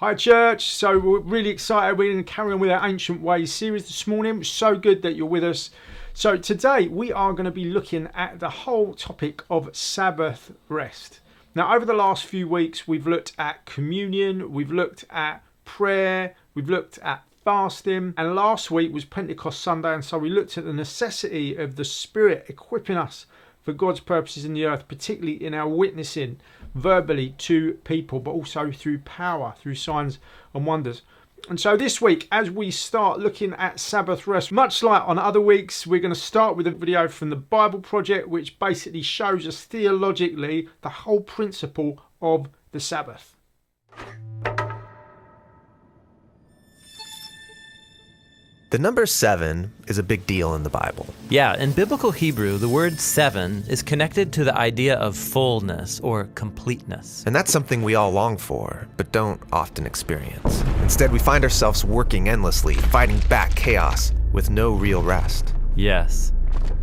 Hi, church. So, we're really excited. We're going to carry on with our Ancient Ways series this morning. So good that you're with us. So, today we are going to be looking at the whole topic of Sabbath rest. Now, over the last few weeks, we've looked at communion, we've looked at prayer, we've looked at fasting, and last week was Pentecost Sunday, and so we looked at the necessity of the Spirit equipping us for God's purposes in the earth, particularly in our witnessing verbally to people, but also through power, through signs and wonders. And so this week, as we start looking at Sabbath rest, much like on other weeks, we're going to start with a video from the Bible Project, which basically shows us theologically the whole principle of the Sabbath. The number seven is a big deal in the Bible. Yeah, in biblical Hebrew, the word seven is connected to the idea of fullness or completeness. And that's something we all long for, but don't often experience. Instead, we find ourselves working endlessly, fighting back chaos with no real rest. Yes.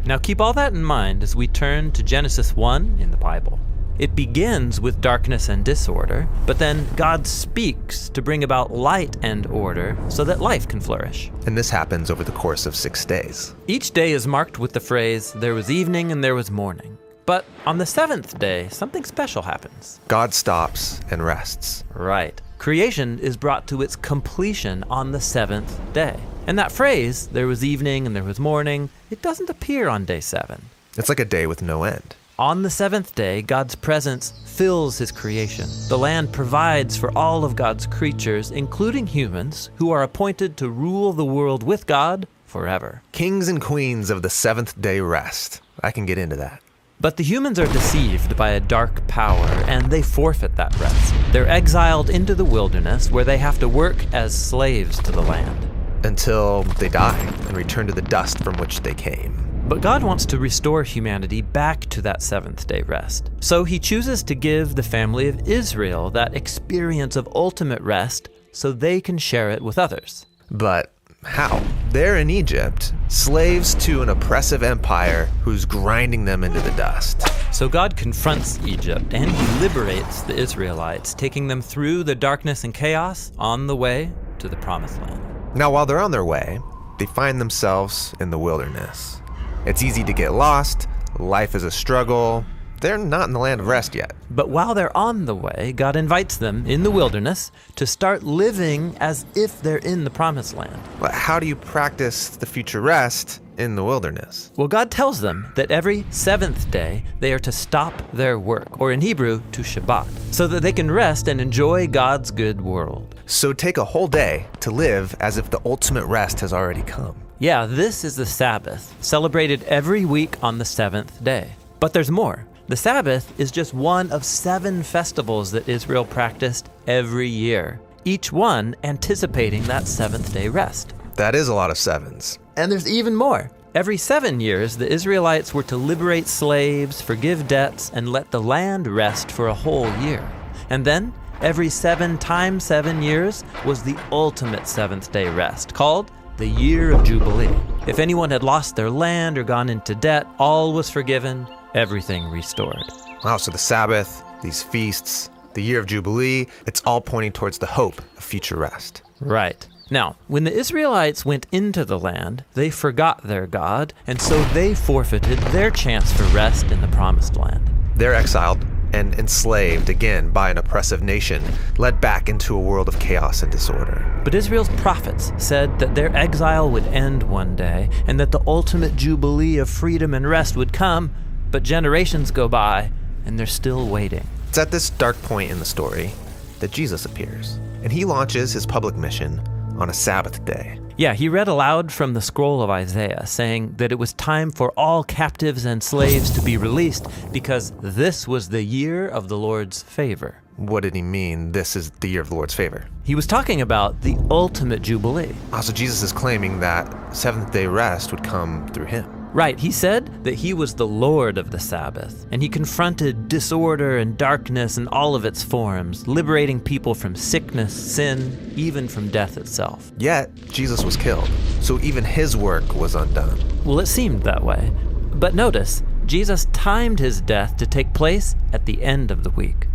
Now keep all that in mind as we turn to Genesis 1 in the Bible. It begins with darkness and disorder, but then God speaks to bring about light and order so that life can flourish. And this happens over the course of six days. Each day is marked with the phrase, there was evening and there was morning. But on the seventh day, something special happens. God stops and rests. Right. Creation is brought to its completion on the seventh day. And that phrase, there was evening and there was morning, it doesn't appear on day seven. It's like a day with no end. On the seventh day, God's presence fills his creation. The land provides for all of God's creatures, including humans, who are appointed to rule the world with God forever. Kings and queens of the seventh day rest. I can get into that. But the humans are deceived by a dark power, and they forfeit that rest. They're exiled into the wilderness, where they have to work as slaves to the land. Until they die and return to the dust from which they came. But God wants to restore humanity back to that seventh day rest. So he chooses to give the family of Israel that experience of ultimate rest so they can share it with others. But how? They're in Egypt, slaves to an oppressive empire who's grinding them into the dust. So God confronts Egypt and he liberates the Israelites, taking them through the darkness and chaos on the way to the promised land. Now, while they're on their way, they find themselves in the wilderness. It's easy to get lost, life is a struggle. They're not in the land of rest yet. But while they're on the way, God invites them in the wilderness to start living as if they're in the promised land. But how do you practice the future rest in the wilderness? Well, God tells them that every seventh day they are to stop their work, or in Hebrew, to Shabbat, so that they can rest and enjoy God's good world. So take a whole day to live as if the ultimate rest has already come. Yeah, this is the Sabbath, celebrated every week on the seventh day. But there's more. The Sabbath is just one of seven festivals that Israel practiced every year, each one anticipating that seventh day rest. That is a lot of sevens. And there's even more. Every seven years, the Israelites were to liberate slaves, forgive debts, and let the land rest for a whole year. And then, every seven times seven years was the ultimate seventh day rest, called the year of Jubilee. If anyone had lost their land or gone into debt, all was forgiven, everything restored. Wow, so the Sabbath, these feasts, the year of Jubilee, it's all pointing towards the hope of future rest. Right. Now, when the Israelites went into the land, they forgot their God, and so they forfeited their chance for rest in the promised land. They're exiled and enslaved again by an oppressive nation, led back into a world of chaos and disorder. But Israel's prophets said that their exile would end one day and that the ultimate jubilee of freedom and rest would come, but generations go by and they're still waiting. It's at this dark point in the story that Jesus appears, and he launches his public mission on a Sabbath day. Yeah, he read aloud from the scroll of Isaiah, saying that it was time for all captives and slaves to be released because this was the year of the Lord's favor. What did he mean, this is the year of the Lord's favor? He was talking about the ultimate Jubilee. Ah, also, Jesus is claiming that seventh day rest would come through him. Right, he said that he was the Lord of the Sabbath, and he confronted disorder and darkness in all of its forms, liberating people from sickness, sin, even from death itself. Yet, Jesus was killed, so even his work was undone. Well, it seemed that way. But notice, Jesus timed his death to take place at the end of the week.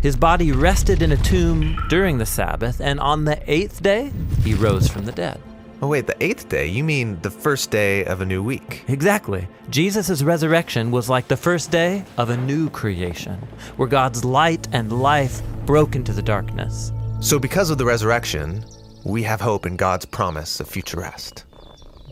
His body rested in a tomb during the Sabbath, and on the eighth day, he rose from the dead. Oh, wait, the eighth day? You mean the first day of a new week? Exactly. Jesus' resurrection was like the first day of a new creation, where God's light and life broke into the darkness. So, because of the resurrection, we have hope in God's promise of future rest.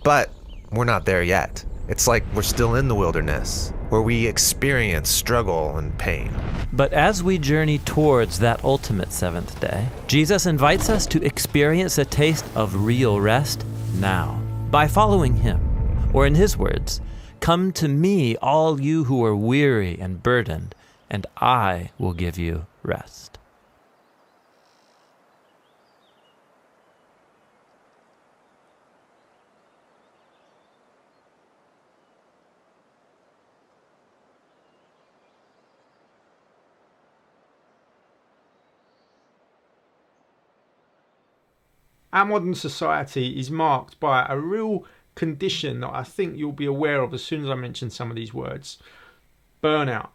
But we're not there yet. It's like we're still in the wilderness, where we experience struggle and pain. But as we journey towards that ultimate seventh day, Jesus invites us to experience a taste of real rest now by following Him. Or, in His words, Come to me, all you who are weary and burdened, and I will give you rest. Our modern society is marked by a real condition that I think you'll be aware of as soon as I mention some of these words burnout,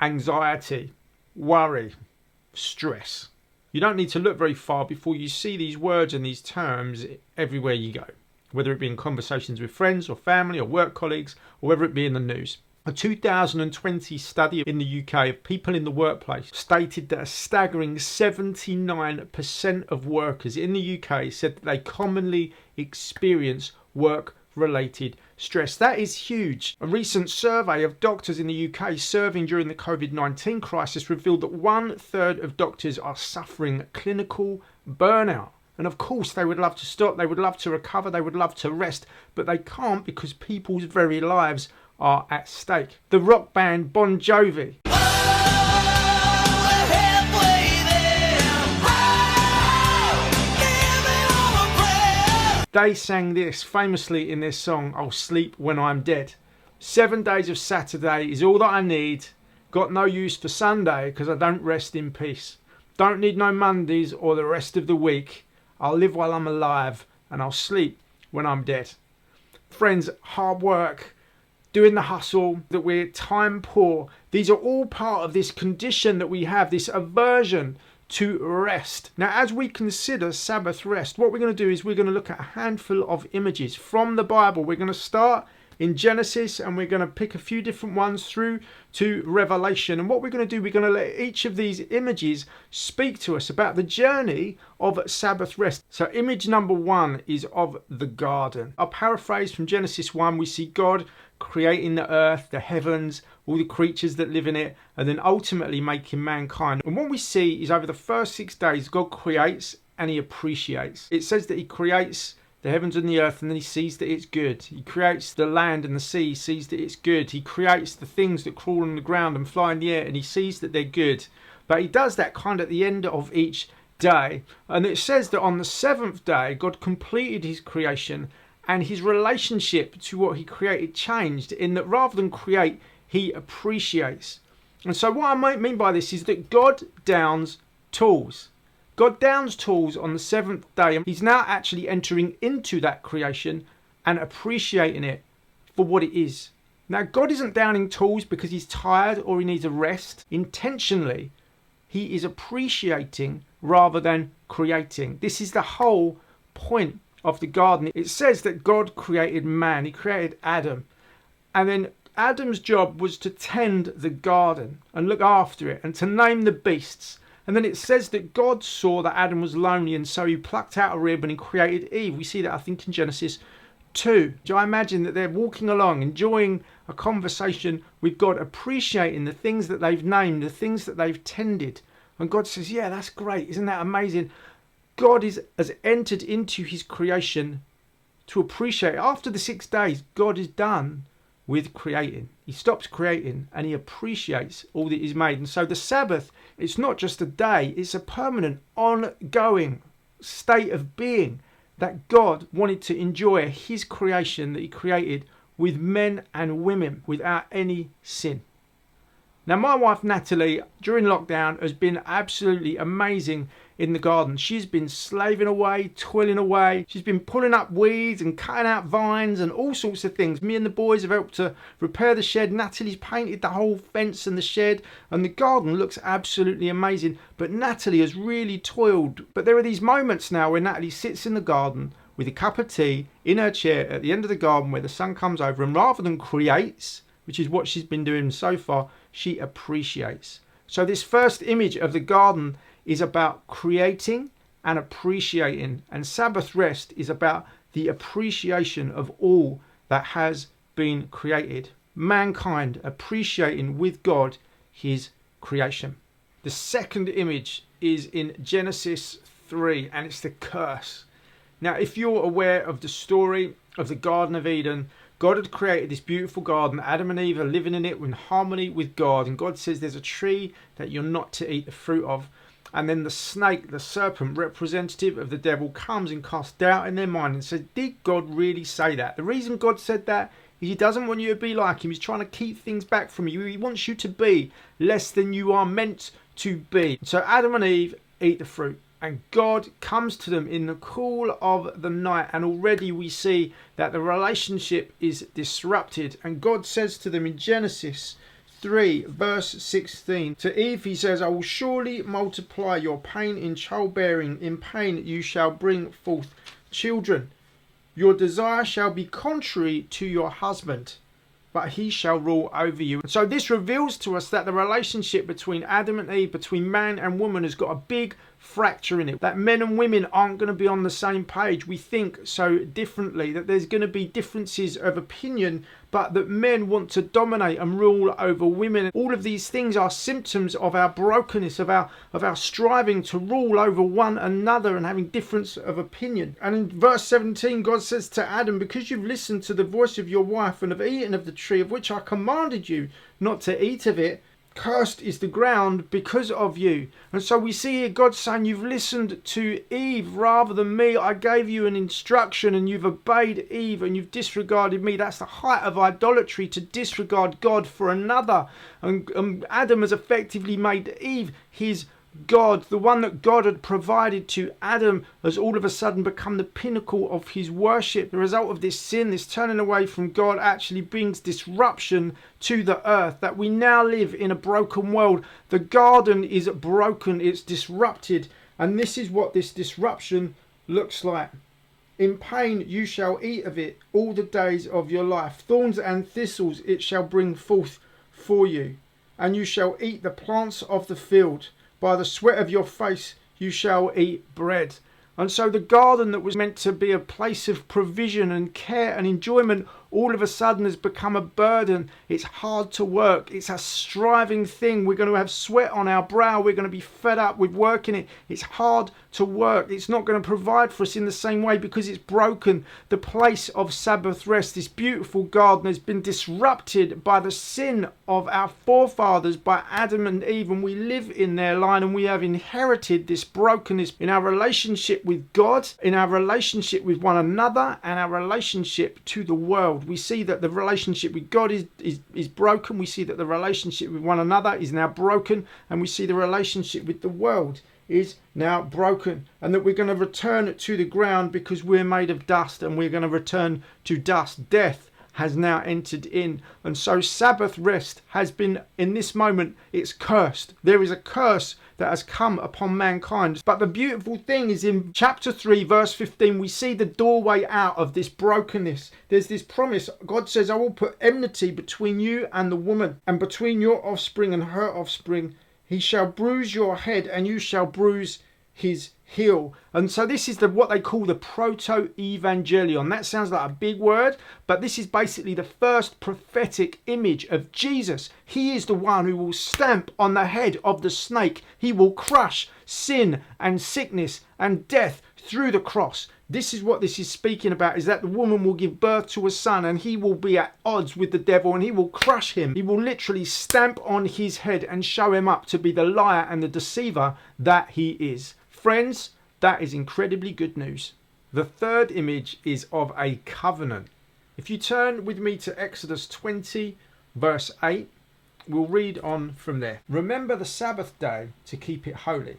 anxiety, worry, stress. You don't need to look very far before you see these words and these terms everywhere you go, whether it be in conversations with friends or family or work colleagues, or whether it be in the news. A 2020 study in the UK of people in the workplace stated that a staggering 79% of workers in the UK said that they commonly experience work related stress. That is huge. A recent survey of doctors in the UK serving during the COVID 19 crisis revealed that one third of doctors are suffering clinical burnout. And of course, they would love to stop, they would love to recover, they would love to rest, but they can't because people's very lives are at stake. The rock band Bon Jovi. They sang this famously in their song I'll Sleep When I'm Dead. Seven days of Saturday is all that I need. Got no use for Sunday because I don't rest in peace. Don't need no Mondays or the rest of the week. I'll live while I'm alive and I'll sleep when I'm dead. Friends, hard work doing the hustle, that we're time poor. These are all part of this condition that we have, this aversion to rest. Now, as we consider Sabbath rest, what we're going to do is we're going to look at a handful of images from the Bible. We're going to start in Genesis and we're going to pick a few different ones through to Revelation. And what we're going to do, we're going to let each of these images speak to us about the journey of Sabbath rest. So, image number one is of the garden. I'll paraphrase from Genesis 1. We see God creating the earth, the heavens, all the creatures that live in it, and then ultimately making mankind. And what we see is over the first six days, God creates and he appreciates. It says that he creates the heavens and the earth, and then he sees that it's good. He creates the land and the sea, sees that it's good. He creates the things that crawl on the ground and fly in the air, and he sees that they're good. But he does that kind of at the end of each day. And it says that on the seventh day, God completed his creation and his relationship to what he created changed in that rather than create, he appreciates. And so, what I might mean by this is that God downs tools. God downs tools on the seventh day, and he's now actually entering into that creation and appreciating it for what it is. Now, God isn't downing tools because he's tired or he needs a rest. Intentionally, he is appreciating rather than creating. This is the whole point of the garden, it says that God created man, he created Adam. And then Adam's job was to tend the garden and look after it and to name the beasts. And then it says that God saw that Adam was lonely and so he plucked out a rib and he created Eve. We see that, I think, in Genesis 2. Do I imagine that they're walking along, enjoying a conversation with God, appreciating the things that they've named, the things that they've tended? And God says, Yeah, that's great. Isn't that amazing? God is, has entered into his creation to appreciate. After the six days, God is done with creating. He stops creating and he appreciates all that is made. And so the Sabbath, it's not just a day, it's a permanent, ongoing state of being that God wanted to enjoy his creation that he created with men and women without any sin. Now, my wife Natalie, during lockdown, has been absolutely amazing in the garden. She's been slaving away, toiling away. She's been pulling up weeds and cutting out vines and all sorts of things. Me and the boys have helped to repair the shed. Natalie's painted the whole fence and the shed, and the garden looks absolutely amazing. But Natalie has really toiled. But there are these moments now where Natalie sits in the garden with a cup of tea in her chair at the end of the garden where the sun comes over, and rather than creates, which is what she's been doing so far, she appreciates. So, this first image of the garden is about creating and appreciating, and Sabbath rest is about the appreciation of all that has been created. Mankind appreciating with God his creation. The second image is in Genesis 3, and it's the curse. Now, if you're aware of the story of the Garden of Eden, God had created this beautiful garden. Adam and Eve are living in it in harmony with God. And God says there's a tree that you're not to eat the fruit of. And then the snake, the serpent, representative of the devil, comes and casts doubt in their mind and says, Did God really say that? The reason God said that is He doesn't want you to be like Him. He's trying to keep things back from you. He wants you to be less than you are meant to be. So Adam and Eve eat the fruit and God comes to them in the cool of the night, and already we see that the relationship is disrupted. And God says to them in Genesis 3, verse 16 To Eve, he says, I will surely multiply your pain in childbearing, in pain you shall bring forth children. Your desire shall be contrary to your husband but he shall rule over you. So this reveals to us that the relationship between Adam and Eve, between man and woman, has got a big fracture in it. That men and women aren't going to be on the same page. We think so differently, that there's going to be differences of opinion, but that men want to dominate and rule over women. All of these things are symptoms of our brokenness, of our of our striving to rule over one another and having difference of opinion. And in verse 17, God says to Adam, Because you've listened to the voice of your wife and have eaten of the tree of which I commanded you not to eat of it, cursed is the ground because of you. And so we see here God saying, You've listened to Eve rather than me. I gave you an instruction and you've obeyed Eve and you've disregarded me. That's the height of idolatry to disregard God for another. And, and Adam has effectively made Eve his God, the one that God had provided to Adam, has all of a sudden become the pinnacle of his worship. The result of this sin, this turning away from God, actually brings disruption to the earth. That we now live in a broken world. The garden is broken, it's disrupted, and this is what this disruption looks like. In pain you shall eat of it all the days of your life. Thorns and thistles it shall bring forth for you, and you shall eat the plants of the field. By the sweat of your face you shall eat bread. And so the garden that was meant to be a place of provision and care and enjoyment all of a sudden has become a burden. It's hard to work. It's a striving thing. We're going to have sweat on our brow. We're going to be fed up with working it. It's hard to work. It's not going to provide for us in the same way because it's broken. The place of Sabbath rest, this beautiful garden, has been disrupted by the sin of our forefathers, by Adam and Eve, and we live in their line and we have inherited this brokenness in our relationship with God, in our relationship with one another, and our relationship to the world we see that the relationship with God is, is, is broken. We see that the relationship with one another is now broken. And we see the relationship with the world is now broken. And that we're going to return to the ground because we're made of dust and we're going to return to dust. Death has now entered in. And so Sabbath rest has been, in this moment, it's cursed. There is a curse that has come upon mankind. But the beautiful thing is in chapter 3, verse 15, we see the doorway out of this brokenness. There's this promise. God says, I will put enmity between you and the woman, and between your offspring and her offspring. He shall bruise your head, and you shall bruise his heel. And so this is the what they call the proto-evangelion. That sounds like a big word, but this is basically the first prophetic image of Jesus. He is the one who will stamp on the head of the snake. He will crush sin and sickness and death through the cross. This is what this is speaking about is that the woman will give birth to a son and he will be at odds with the devil and he will crush him. He will literally stamp on his head and show him up to be the liar and the deceiver that he is. Friends, that is incredibly good news. The third image is of a covenant. If you turn with me to Exodus 20, verse 8, we'll read on from there. Remember the Sabbath day to keep it holy.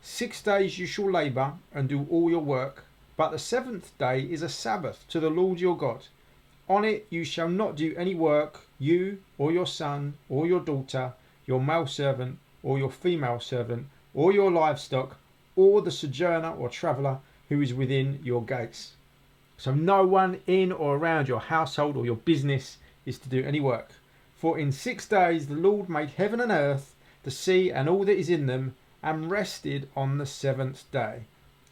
Six days you shall labour and do all your work, but the seventh day is a Sabbath to the Lord your God. On it you shall not do any work, you or your son or your daughter, your male servant or your female servant, or your livestock, or the sojourner or traveller who is within your gates. So no one in or around your household or your business is to do any work. For in six days the Lord made heaven and earth, the sea and all that is in them, and rested on the seventh day.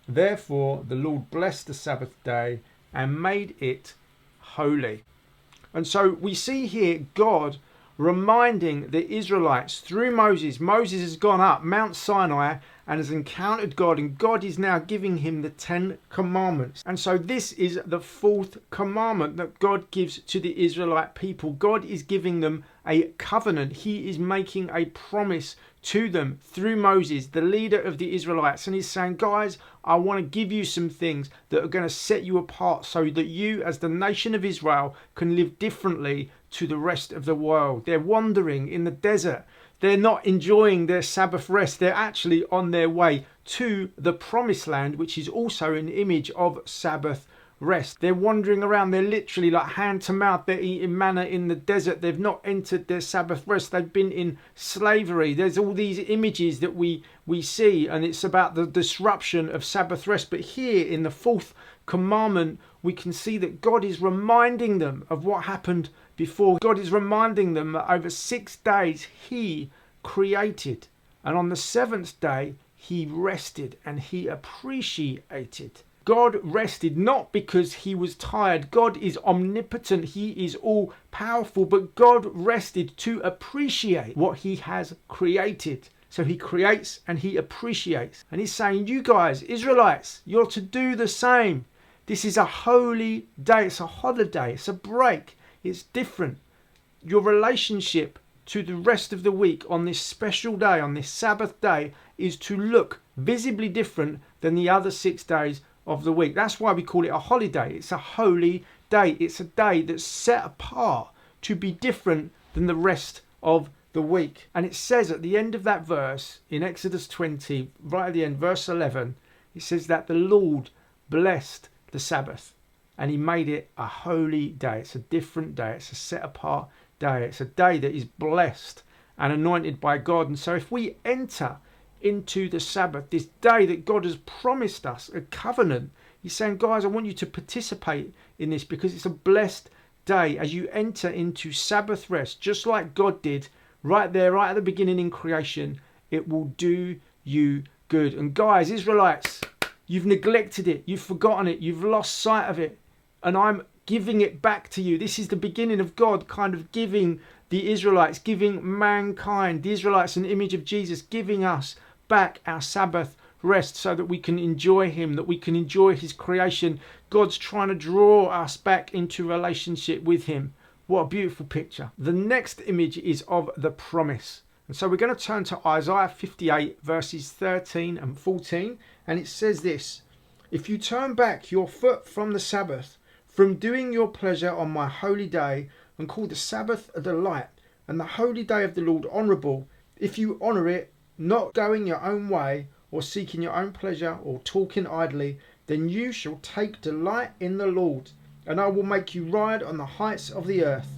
Therefore the Lord blessed the Sabbath day and made it holy. And so we see here God reminding the Israelites through Moses. Moses has gone up Mount Sinai and has encountered God, and God is now giving him the Ten Commandments. And so, this is the fourth commandment that God gives to the Israelite people. God is giving them a covenant, He is making a promise to them through Moses, the leader of the Israelites. And He's saying, Guys, I want to give you some things that are going to set you apart so that you, as the nation of Israel, can live differently to the rest of the world. They're wandering in the desert they're not enjoying their Sabbath rest. They're actually on their way to the promised land, which is also an image of Sabbath rest. They're wandering around. They're literally like hand to mouth. They're eating manna in the desert. They've not entered their Sabbath rest. They've been in slavery. There's all these images that we, we see, and it's about the disruption of Sabbath rest. But here in the fourth commandment, we can see that God is reminding them of what happened before. God is reminding them that over six days He created, and on the seventh day He rested and He appreciated. God rested not because he was tired. God is omnipotent. He is all powerful. But God rested to appreciate what he has created. So he creates and he appreciates. And he's saying, You guys, Israelites, you're to do the same. This is a holy day. It's a holiday. It's a break. It's different. Your relationship to the rest of the week on this special day, on this Sabbath day, is to look visibly different than the other six days of the week. That's why we call it a holiday. It's a holy day. It's a day that's set apart to be different than the rest of the week. And it says at the end of that verse in Exodus 20, right at the end, verse 11, it says that the Lord blessed the Sabbath and he made it a holy day. It's a different day, it's a set apart day, it's a day that is blessed and anointed by God. And so, if we enter into the Sabbath, this day that God has promised us, a covenant, He's saying, guys, I want you to participate in this because it's a blessed day as you enter into Sabbath rest, just like God did right there, right at the beginning in creation. It will do you good. And, guys, Israelites, you've neglected it, you've forgotten it, you've lost sight of it and I'm giving it back to you. This is the beginning of God kind of giving the Israelites, giving mankind, the Israelites, an image of Jesus, giving us back our Sabbath rest so that we can enjoy Him, that we can enjoy His creation. God's trying to draw us back into relationship with Him. What a beautiful picture. The next image is of the promise. And so we're going to turn to Isaiah 58, verses 13 and 14. And it says this If you turn back your foot from the Sabbath, from doing your pleasure on my holy day, and call the Sabbath a delight, and the holy day of the Lord honourable, if you honour it, not going your own way, or seeking your own pleasure, or talking idly, then you shall take delight in the Lord, and I will make you ride on the heights of the earth.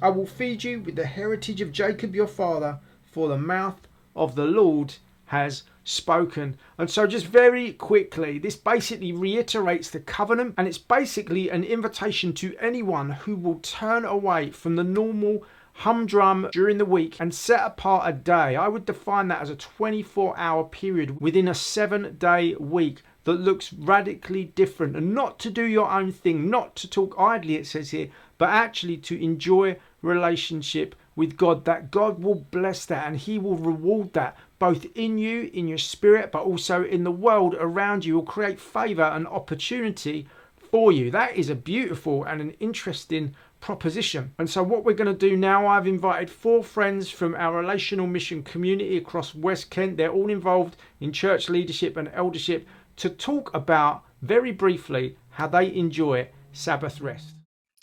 I will feed you with the heritage of Jacob your father, for the mouth of the Lord has spoken. And so, just very quickly, this basically reiterates the covenant, and it's basically an invitation to anyone who will turn away from the normal humdrum during the week and set apart a day. I would define that as a 24 hour period within a seven day week that looks radically different and not to do your own thing, not to talk idly, it says here, but actually to enjoy relationship with God, that God will bless that and He will reward that both in you, in your spirit, but also in the world around you, will create favor and opportunity for you. That is a beautiful and an interesting proposition. And so, what we're going to do now, I've invited four friends from our relational mission community across West Kent. They're all involved in church leadership and eldership to talk about very briefly how they enjoy Sabbath rest.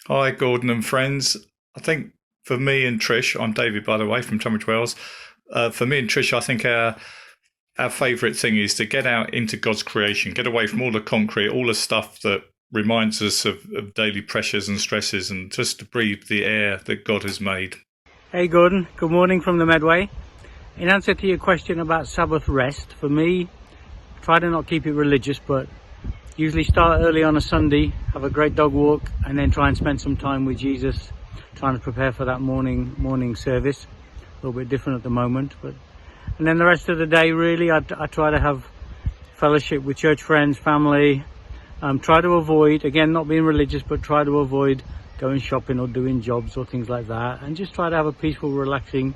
Hi, Gordon and friends. I think For me and Trish, I'm David, by the way, from Tunbridge Wells. Uh, for me and Trish, I think our our favourite thing is to get out into God's creation, get away from all the concrete, all the stuff that reminds us of, of daily pressures and stresses, and just to breathe the air that God has made. Hey Gordon, good morning from the Medway. In answer to your question about Sabbath rest, for me, try to not keep it religious, but usually start early on a Sunday, have a great dog walk, and then try and spend some time with Jesus, trying to prepare for that morning morning service. A little bit different at the moment, but and then the rest of the day, really, I, I try to have fellowship with church friends, family. Um, try to avoid, again, not being religious, but try to avoid going shopping or doing jobs or things like that, and just try to have a peaceful, relaxing,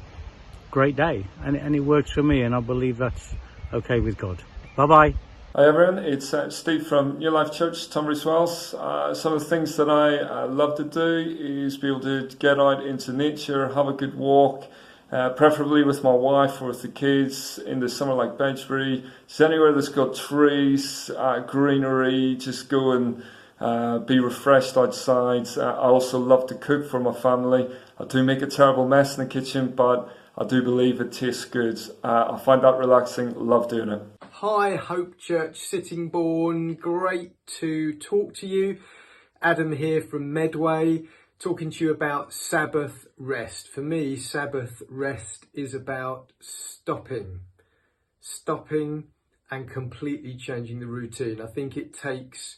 great day. And, and it works for me, and I believe that's okay with God. Bye bye. Hi everyone, it's uh, Steve from New Life Church, Tunbridge Wells. Uh, some of the things that I uh, love to do is be able to get out into nature, have a good walk, uh, preferably with my wife or with the kids in the summer like Bedgebury. It's anywhere that's got trees, uh, greenery, just go and uh, be refreshed outside. I also love to cook for my family. I do make a terrible mess in the kitchen, but I do believe it tastes good. I find that relaxing, love doing it. Hi, Hope Church Sittingbourne. Great to talk to you. Adam here from Medway talking to you about Sabbath rest. For me, Sabbath rest is about stopping, stopping and completely changing the routine. I think it takes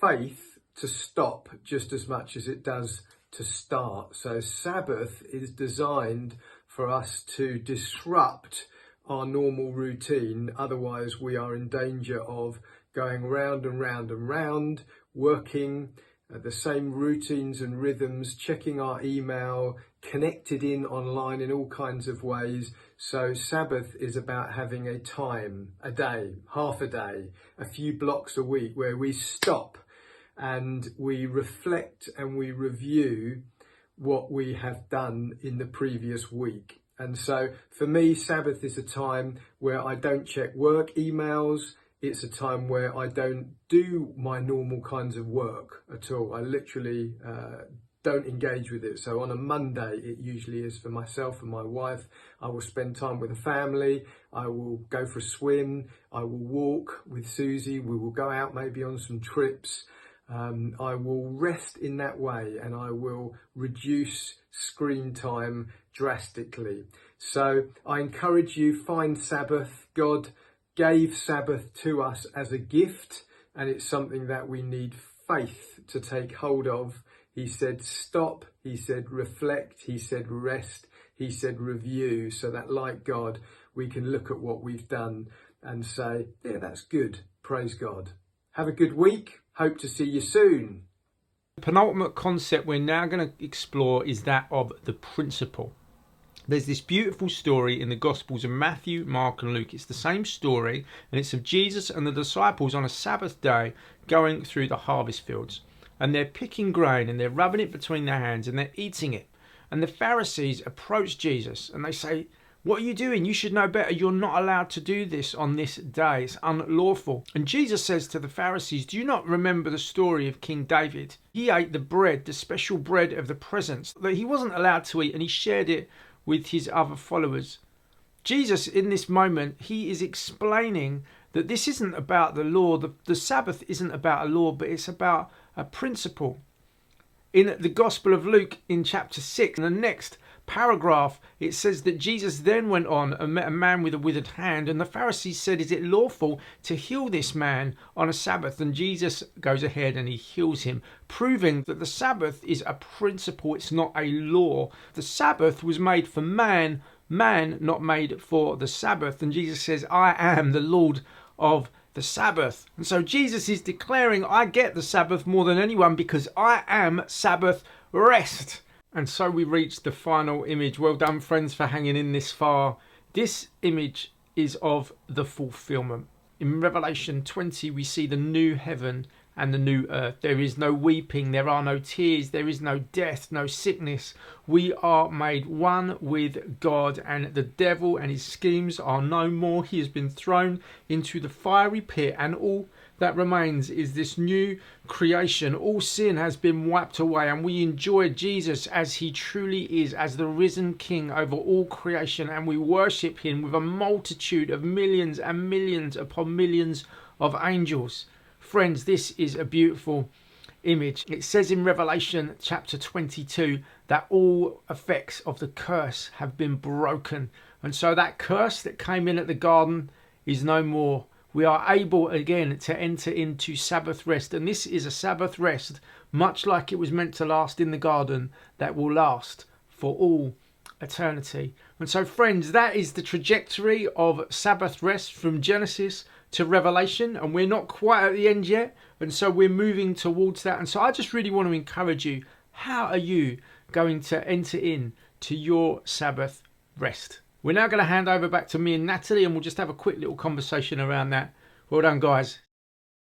faith to stop just as much as it does to start. So, Sabbath is designed for us to disrupt our normal routine. Otherwise, we are in danger of going round and round and round, working uh, the same routines and rhythms, checking our email, connected in online in all kinds of ways. So Sabbath is about having a time, a day, half a day, a few blocks a week where we stop and we reflect and we review what we have done in the previous week. And so for me, Sabbath is a time where I don't check work emails, it's a time where I don't do my normal kinds of work at all. I literally uh, don't engage with it. So on a Monday, it usually is for myself and my wife. I will spend time with the family. I will go for a swim. I will walk with Susie. We will go out maybe on some trips. Um, I will rest in that way and I will reduce screen time drastically. So I encourage you, find Sabbath. God gave Sabbath to us as a gift, and it's something that we need faith to take hold of. He said, stop. He said, reflect. He said, rest. He said, review. So that, like God, we can look at what we've done and say, yeah, that's good. Praise God. Have a good week. Hope to see you soon. The penultimate concept we're now going to explore is that of the principle. There's this beautiful story in the Gospels of Matthew, Mark, and Luke. It's the same story, and it's of Jesus and the disciples on a Sabbath day going through the harvest fields. And they're picking grain and they're rubbing it between their hands and they're eating it. And the Pharisees approach Jesus and they say, What are you doing? You should know better. You're not allowed to do this on this day. It's unlawful. And Jesus says to the Pharisees, Do you not remember the story of King David? He ate the bread, the special bread of the presence that he wasn't allowed to eat, and he shared it with his other followers. Jesus, in this moment, he is explaining that this isn't about the law. The, the Sabbath isn't about a law, but it's about a principle. In the Gospel of Luke, in chapter 6, in the next paragraph, it says that Jesus then went on and met a man with a withered hand, and the Pharisees said, Is it lawful to heal this man on a Sabbath? And Jesus goes ahead and he heals him, proving that the Sabbath is a principle, it's not a law. The Sabbath was made for man, man not made for the Sabbath. And Jesus says, I am the Lord of the Sabbath. And so Jesus is declaring, I get the Sabbath more than anyone because I am Sabbath rest. And so we reach the final image. Well done, friends, for hanging in this far. This image is of the fulfillment. In Revelation 20, we see the new heaven and the new earth. There is no weeping, there are no tears, there is no death, no sickness. We are made one with God, and the devil and his schemes are no more. He has been thrown into the fiery pit, and all that remains is this new creation. All sin has been wiped away, and we enjoy Jesus as he truly is, as the risen King over all creation, and we worship him with a multitude of millions and millions upon millions of angels. Friends, this is a beautiful image. It says in Revelation chapter 22 that all effects of the curse have been broken. And so that curse that came in at the garden is no more. We are able again to enter into Sabbath rest. And this is a Sabbath rest, much like it was meant to last in the garden, that will last for all eternity. And so, friends, that is the trajectory of Sabbath rest from Genesis to Revelation. And we're not quite at the end yet. And so we're moving towards that. And so I just really want to encourage you how are you going to enter in to your Sabbath rest? We're now going to hand over back to me and Natalie, and we'll just have a quick little conversation around that. Well done, guys.